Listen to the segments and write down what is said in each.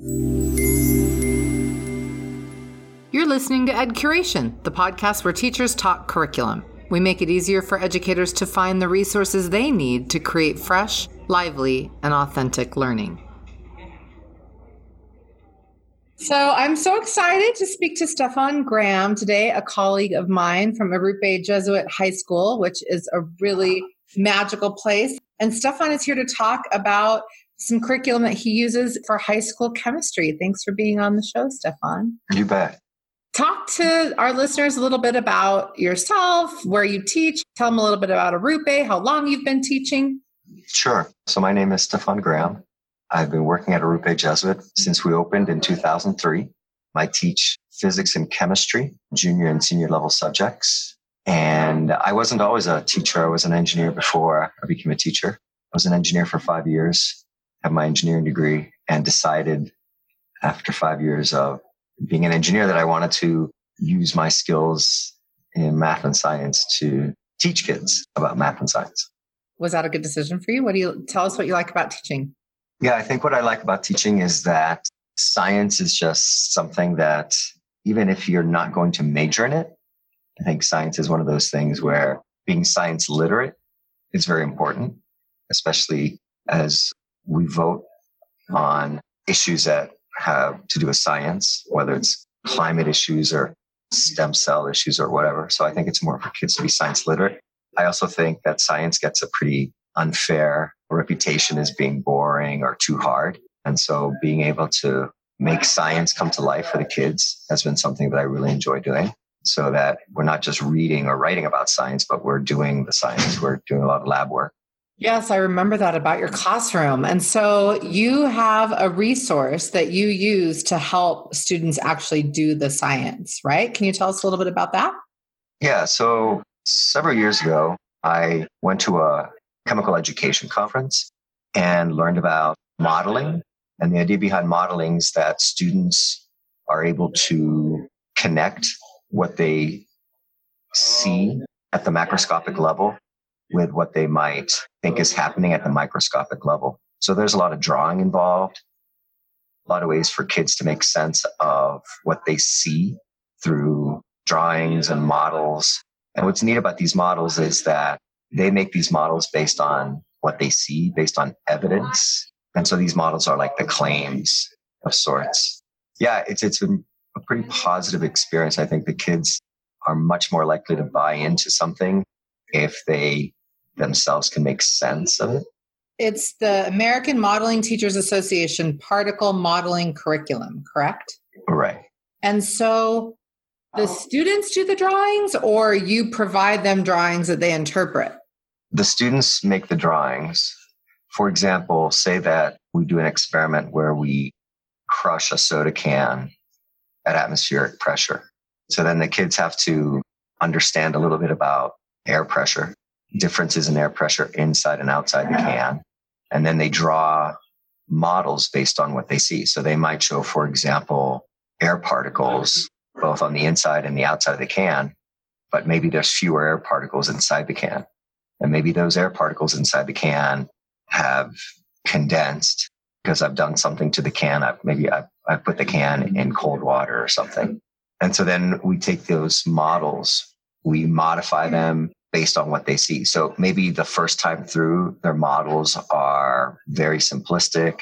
You're listening to Ed Curation, the podcast where teachers talk curriculum. We make it easier for educators to find the resources they need to create fresh, lively, and authentic learning. So I'm so excited to speak to Stefan Graham today, a colleague of mine from Arrupe Jesuit High School, which is a really magical place. And Stefan is here to talk about some curriculum that he uses for high school chemistry. Thanks for being on the show, Stefan. You bet. Talk to our listeners a little bit about yourself, where you teach. Tell them a little bit about Arrupe, how long you've been teaching. Sure. So my name is Stefan Graham. I've been working at Arrupe Jesuit since we opened in 2003. I teach physics and chemistry, junior and senior level subjects. And I wasn't always a teacher. I was an engineer before I became a teacher. I was an engineer for five years, have my engineering degree, and decided after five years of being an engineer that I wanted to use my skills in math and science to teach kids about math and science. Was that a good decision for you? What do you tell us what you like about teaching? Yeah, I think what I like about teaching is that science is just something that even if you're not going to major in it, I think science is one of those things where being science literate is very important, especially as we vote on issues that have to do with science, whether it's climate issues or stem cell issues or whatever. So I think it's more for kids to be science literate. I also think that science gets a pretty unfair reputation as being boring or too hard. And so being able to make science come to life for the kids has been something that I really enjoy doing so that we're not just reading or writing about science, but we're doing the science. We're doing a lot of lab work. Yes, I remember that about your classroom. And so you have a resource that you use to help students actually do the science, right? Can you tell us a little bit about that? Yeah. So several years ago, I went to a chemical education conference and learned about modeling. And the idea behind modeling is that students are able to connect what they see at the macroscopic level with what they might think is oh. happening at the microscopic level. So there's a lot of drawing involved, a lot of ways for kids to make sense of what they see through drawings and models. And what's neat about these models is that they make these models based on what they see, based on evidence. And so these models are like the claims of sorts. Yeah, it's, it's been a pretty positive experience. I think the kids are much more likely to buy into something if they themselves can make sense of it. It's the American Modeling Teachers Association particle modeling curriculum, correct? Right. And so the oh. students do the drawings or you provide them drawings that they interpret? The students make the drawings. For example, say that we do an experiment where we crush a soda can at atmospheric pressure. So then the kids have to understand a little bit about air pressure, differences in air pressure inside and outside the can. And then they draw models based on what they see. So they might show, for example, air particles both on the inside and the outside of the can, but maybe there's fewer air particles inside the can. And maybe those air particles inside the can have condensed because I've done something to the can. I've, maybe I've, I've put the can in cold water or something. And so then we take those models, we modify them based on what they see. So maybe the first time through, their models are very simplistic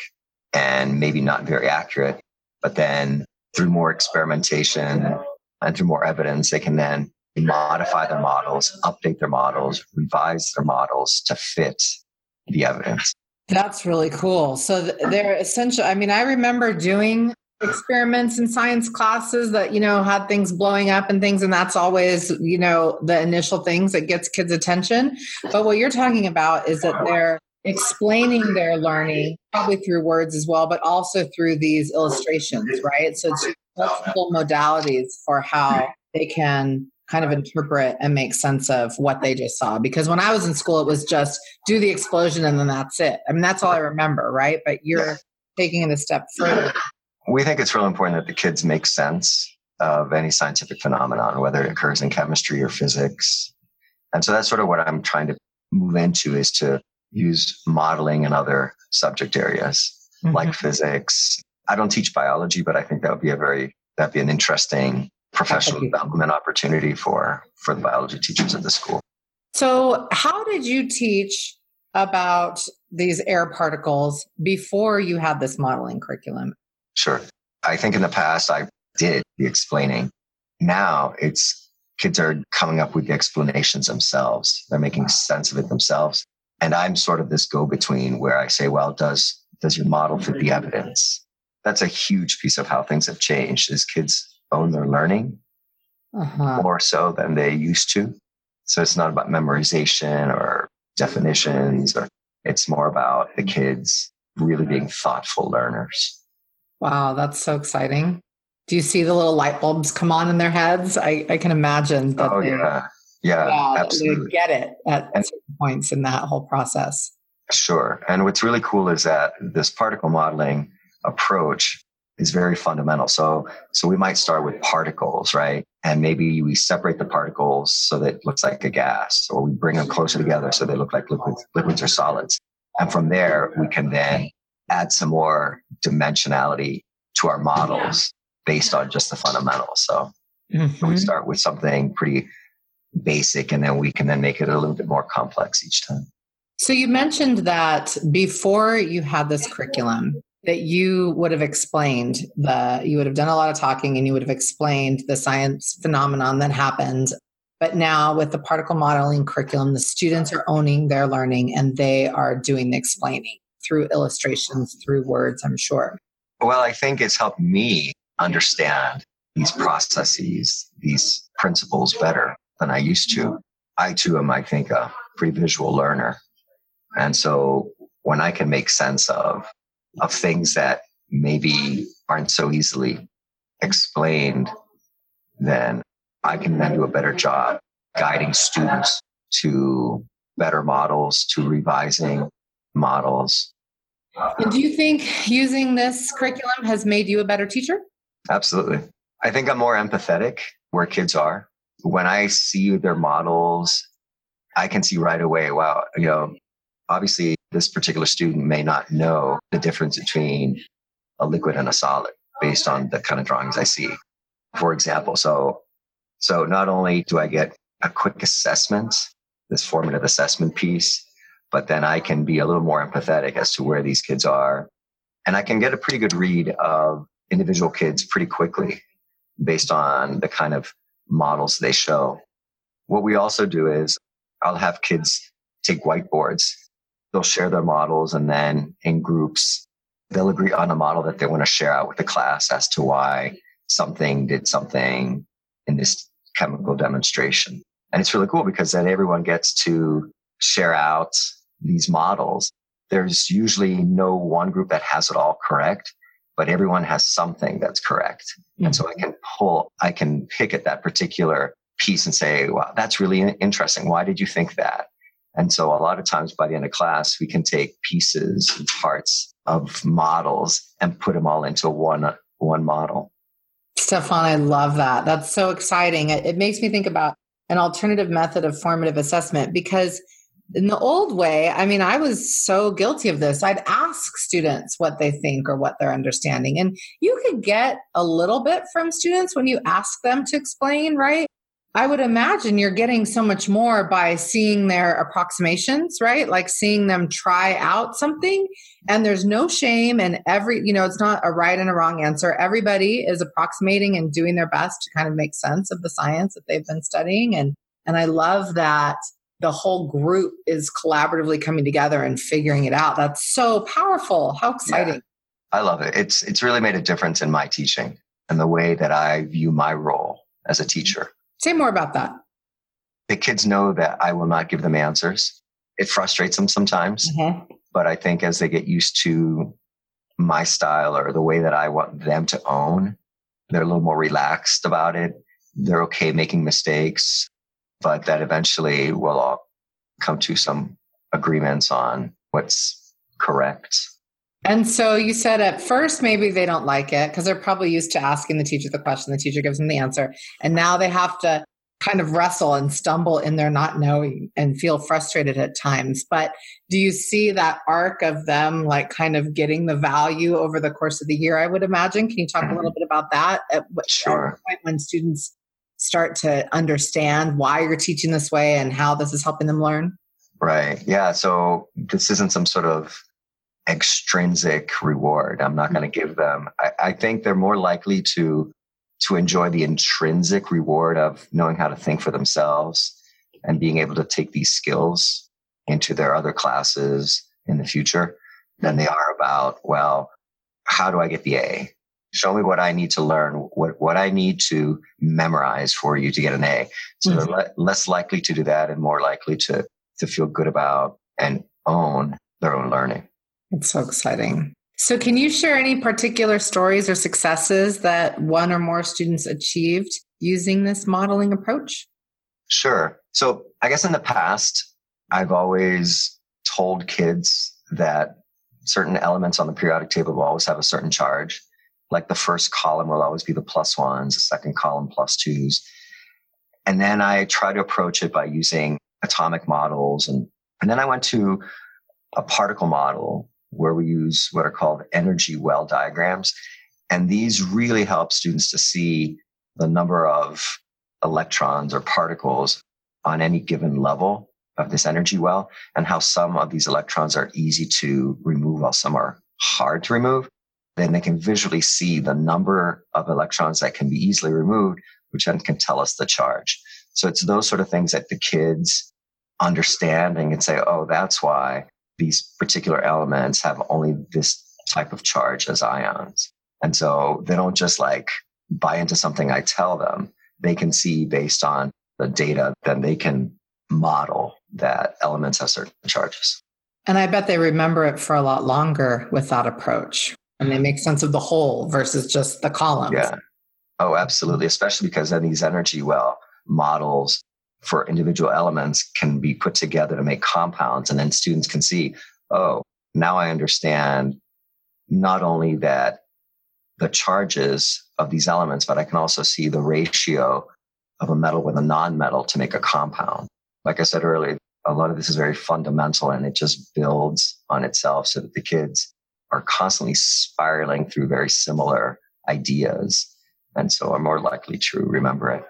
and maybe not very accurate. But then through more experimentation and through more evidence, they can then modify their models, update their models, revise their models to fit the evidence. That's really cool. So they're essential. I mean, I remember doing experiments in science classes that you know had things blowing up and things and that's always you know the initial things that gets kids attention. But what you're talking about is that they're explaining their learning probably through words as well but also through these illustrations right? So it's multiple modalities for how they can kind of interpret and make sense of what they just saw. Because when i was in school it was just do the explosion and then that's it. I mean that's all i remember right? But you're taking it a step further we think it's really important that the kids make sense of any scientific phenomenon whether it occurs in chemistry or physics and so that's sort of what i'm trying to move into is to use modeling in other subject areas mm-hmm. like physics I don't teach biology, but I think that would be a very, that'd be an interesting professional development opportunity for, for the biology teachers at the school. So, how did you teach about these air particles before you had this modeling curriculum? Sure. I think in the past I did the explaining. Now it's kids are coming up with the explanations themselves. They're making sense of it themselves. And I'm sort of this go between where I say, well, does, does your model fit the evidence? That's a huge piece of how things have changed is kids own their learning uh-huh. more so than they used to. So it's not about memorization or definitions, or it's more about the kids really being thoughtful learners. Wow, that's so exciting. Do you see the little light bulbs come on in their heads? I, I can imagine that oh, they, yeah. Yeah, yeah absolutely. get it at and, certain points in that whole process. Sure. And what's really cool is that this particle modeling approach is very fundamental. So, so we might start with particles, right? And maybe we separate the particles so that it looks like a gas, or we bring them closer together so they look like liquids, liquids or solids. And from there, we can then add some more dimensionality to our models based on just the fundamentals. So mm-hmm. we start with something pretty basic and then we can then make it a little bit more complex each time. So you mentioned that before you had this curriculum, that you would have explained the you would have done a lot of talking and you would have explained the science phenomenon that happened but now with the particle modeling curriculum the students are owning their learning and they are doing the explaining through illustrations through words i'm sure well i think it's helped me understand these processes these principles better than i used to i too am i think a pretty visual learner and so when i can make sense of of things that maybe aren't so easily explained, then I can then do a better job guiding students to better models, to revising models. And do you think using this curriculum has made you a better teacher? Absolutely. I think I'm more empathetic where kids are. When I see their models, I can see right away, wow, you know, obviously this particular student may not know the difference between a liquid and a solid based on the kind of drawings I see. For example, so so not only do I get a quick assessment, this formative assessment piece, but then I can be a little more empathetic as to where these kids are. And I can get a pretty good read of individual kids pretty quickly based on the kind of models they show. What we also do is I'll have kids take whiteboards they'll share their models and then in groups, they'll agree on a model that they want to share out with the class as to why something did something in this chemical demonstration. And it's really cool because then everyone gets to share out these models. There's usually no one group that has it all correct, but everyone has something that's correct. Mm-hmm. And so I can pull, I can pick at that particular piece and say, wow, that's really interesting. Why did you think that? And so a lot of times by the end of class, we can take pieces and parts of models and put them all into one, one model. Stefan, I love that. That's so exciting. It, it makes me think about an alternative method of formative assessment because in the old way, I mean, I was so guilty of this. I'd ask students what they think or what they're understanding. And you could get a little bit from students when you ask them to explain, right? I would imagine you're getting so much more by seeing their approximations, right? Like seeing them try out something and there's no shame and every, you know, it's not a right and a wrong answer. Everybody is approximating and doing their best to kind of make sense of the science that they've been studying and and I love that the whole group is collaboratively coming together and figuring it out. That's so powerful. How exciting. Yeah, I love it. It's it's really made a difference in my teaching and the way that I view my role as a teacher Say more about that. The kids know that I will not give them answers. It frustrates them sometimes, mm-hmm. but I think as they get used to my style or the way that I want them to own, they're a little more relaxed about it. They're okay making mistakes, but that eventually we'll all come to some agreements on what's correct. And so you said at first maybe they don't like it because they're probably used to asking the teacher the question, the teacher gives them the answer. And now they have to kind of wrestle and stumble in their not knowing and feel frustrated at times. But do you see that arc of them like kind of getting the value over the course of the year? I would imagine. Can you talk a little mm-hmm. bit about that? At what sure. point when students start to understand why you're teaching this way and how this is helping them learn? Right. Yeah. So this isn't some sort of extrinsic reward. I'm not mm-hmm. going to give them. I, I think they're more likely to to enjoy the intrinsic reward of knowing how to think for themselves and being able to take these skills into their other classes in the future than mm-hmm. they are about, well, how do I get the A? Show me what I need to learn, what, what I need to memorize for you to get an A. So mm-hmm. they're le- less likely to do that and more likely to, to feel good about and own their own learning. It's so exciting. So, can you share any particular stories or successes that one or more students achieved using this modeling approach? Sure. So, I guess in the past, I've always told kids that certain elements on the periodic table will always have a certain charge. Like the first column will always be the plus ones, the second column plus twos. And then I try to approach it by using atomic models. And, and then I went to a particle model where we use what are called energy well diagrams. And these really help students to see the number of electrons or particles on any given level of this energy well and how some of these electrons are easy to remove while some are hard to remove. Then they can visually see the number of electrons that can be easily removed, which then can tell us the charge. So it's those sort of things that the kids understand and can say, oh, that's why these particular elements have only this type of charge as ions. And so they don't just like buy into something I tell them. They can see based on the data, then they can model that elements have certain charges. And I bet they remember it for a lot longer with that approach. And they make sense of the whole versus just the columns. Yeah. Oh, absolutely. Especially because then these energy well models for individual elements can be put together to make compounds. And then students can see, oh, now I understand not only that the charges of these elements, but I can also see the ratio of a metal with a non-metal to make a compound. Like I said earlier, a lot of this is very fundamental and it just builds on itself so that the kids are constantly spiraling through very similar ideas. And so are more likely to remember it.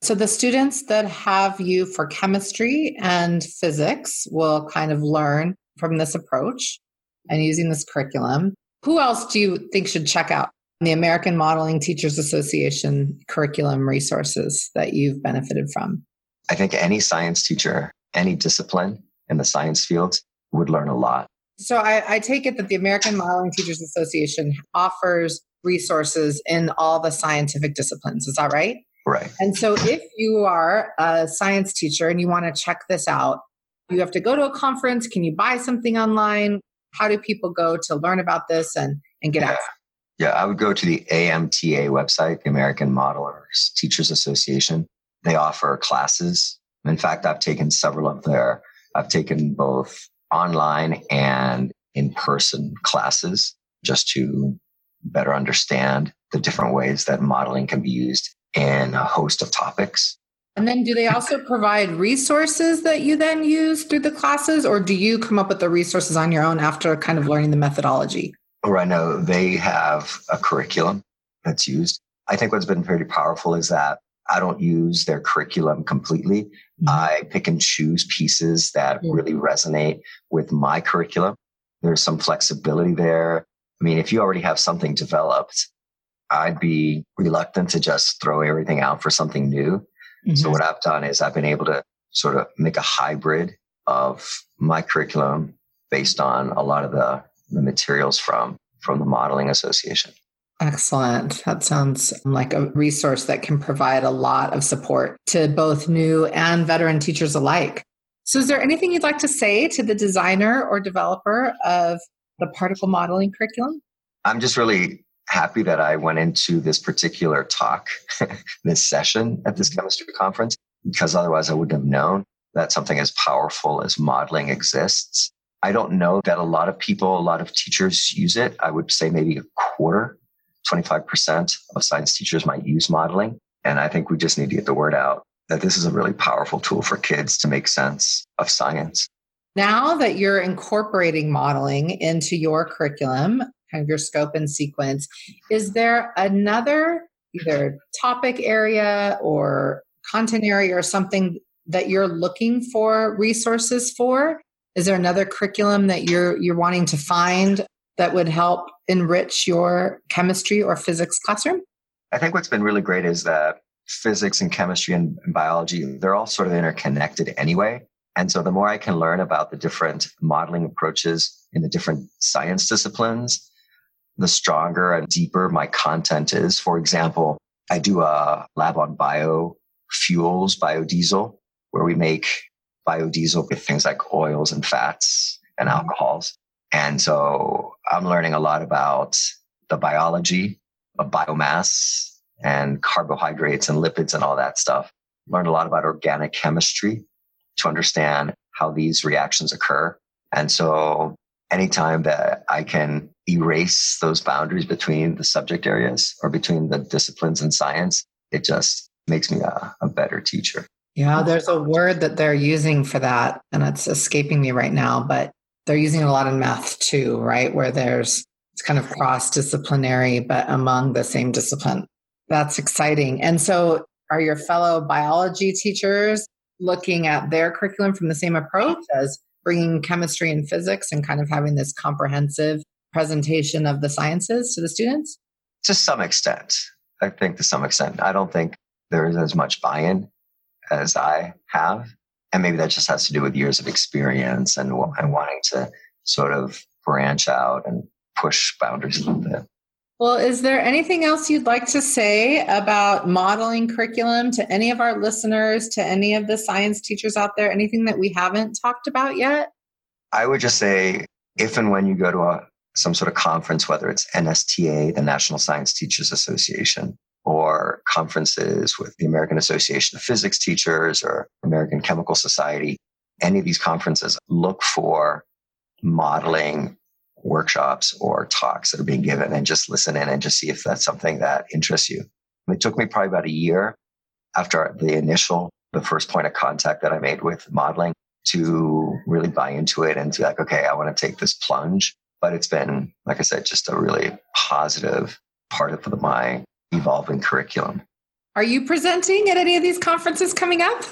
So the students that have you for chemistry and physics will kind of learn from this approach and using this curriculum. Who else do you think should check out the American Modeling Teachers Association curriculum resources that you've benefited from? I think any science teacher, any discipline in the science fields would learn a lot. So I, I take it that the American Modeling Teachers Association offers resources in all the scientific disciplines. Is that right? Right. And so if you are a science teacher and you want to check this out, you have to go to a conference. Can you buy something online? How do people go to learn about this and, and get yeah. access? Yeah, I would go to the AMTA website, the American Modelers Teachers Association. They offer classes. In fact, I've taken several of their, I've taken both online and in person classes just to better understand the different ways that modeling can be used in a host of topics. And then do they also provide resources that you then use through the classes, or do you come up with the resources on your own after kind of learning the methodology? Right now, they have a curriculum that's used. I think what's been pretty powerful is that I don't use their curriculum completely. Mm-hmm. I pick and choose pieces that mm-hmm. really resonate with my curriculum. There's some flexibility there. I mean, if you already have something developed, I'd be reluctant to just throw everything out for something new. Mm-hmm. So what I've done is I've been able to sort of make a hybrid of my curriculum based on a lot of the, the materials from from the modeling association. Excellent. That sounds like a resource that can provide a lot of support to both new and veteran teachers alike. So, is there anything you'd like to say to the designer or developer of the particle modeling curriculum? I'm just really happy that I went into this particular talk, this session at this mm-hmm. chemistry conference, because otherwise I wouldn't have known that something as powerful as modeling exists. I don't know that a lot of people, a lot of teachers use it. I would say maybe a quarter, 25% of science teachers might use modeling. And I think we just need to get the word out that this is a really powerful tool for kids to make sense of science. Now that you're incorporating modeling into your curriculum, kind of your scope and sequence, is there another either topic area or content area or something that you're looking for resources for? Is there another curriculum that you're you're wanting to find that would help enrich your chemistry or physics classroom? I think what's been really great is that physics and chemistry and, biology, they're all sort of interconnected anyway. And so the more I can learn about the different modeling approaches in the different science disciplines, the stronger and deeper my content is. For example, I do a lab on biofuels, biodiesel, where we make biodiesel with things like oils and fats and alcohols. And so I'm learning a lot about the biology of biomass and carbohydrates and lipids and all that stuff. Learned a lot about organic chemistry to understand how these reactions occur. And so anytime that I can erase those boundaries between the subject areas or between the disciplines in science, it just makes me a, a better teacher. Yeah, there's a word that they're using for that, and it's escaping me right now, but they're using a lot in math too, right? Where there's it's kind of cross disciplinary, but among the same discipline. That's exciting. And so, are your fellow biology teachers looking at their curriculum from the same approach as bringing chemistry and physics and kind of having this comprehensive presentation of the sciences to the students? To some extent. I think to some extent. I don't think there is as much buy in as I have. And maybe that just has to do with years of experience and, and wanting to sort of branch out and push boundaries a little bit. Well, is there anything else you'd like to say about modeling curriculum to any of our listeners, to any of the science teachers out there? Anything that we haven't talked about yet? I would just say if and when you go to a, some sort of conference, whether it's NSTA, the National Science Teachers Association, or conferences with the American Association of Physics Teachers or American Chemical Society, any of these conferences, look for modeling workshops or talks that are being given and just listen in and just see if that's something that interests you. It took me probably about a year after the initial, the first point of contact that I made with modeling to really buy into it and to be like, okay, I want to take this plunge. But it's been, like I said, just a really positive part of my evolving curriculum. Are you presenting at any of these conferences coming up?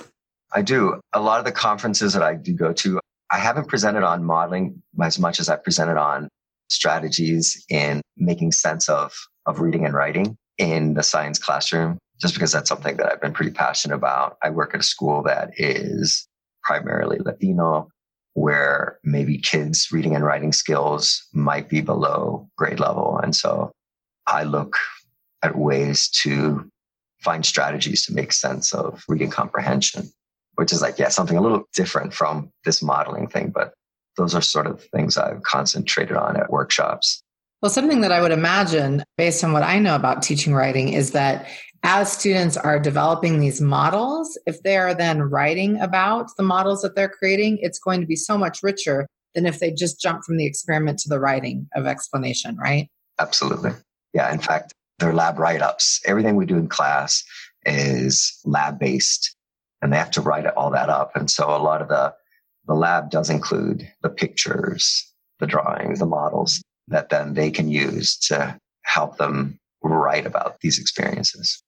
I do. A lot of the conferences that I do go to, I haven't presented on modeling as much as I've presented on strategies in making sense of, of reading and writing in the science classroom, just because that's something that I've been pretty passionate about. I work at a school that is primarily Latino, where maybe kids' reading and writing skills might be below grade level. And so I look at ways to find strategies to make sense of reading comprehension which is like, yeah, something a little different from this modeling thing. But those are sort of things I've concentrated on at workshops. Well, something that I would imagine, based on what I know about teaching writing, is that as students are developing these models, if they are then writing about the models that they're creating, it's going to be so much richer than if they just jump from the experiment to the writing of explanation, right? Absolutely. Yeah. In fact, they're lab write ups. Everything we do in class is lab based and they have to write all that up. And so a lot of the, the lab does include the pictures, the drawings, the models that then they can use to help them write about these experiences.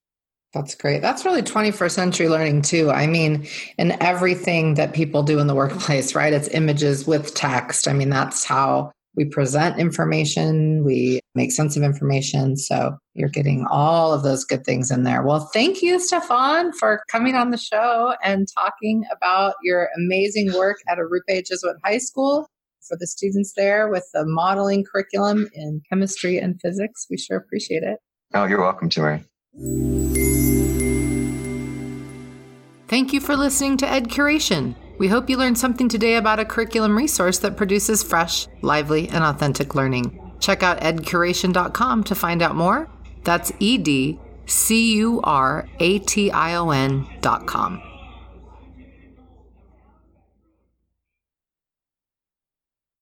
That's great. That's really 21st century learning too. I mean, in everything that people do in the workplace, right? It's images with text. I mean, that's how we present information, we make sense of information. So you're getting all of those good things in there. Well, thank you, Stefan, for coming on the show and talking about your amazing work at Arrupe Jesuit High School for the students there with the modeling curriculum in chemistry and physics. We sure appreciate it. Oh, you're welcome, Timmy. Thank you for listening to Ed Curation. We hope you learned something today about a curriculum resource that produces fresh, lively, and authentic learning. Check out edcuration.com to find out more. That's E D C U R A T I O N.com.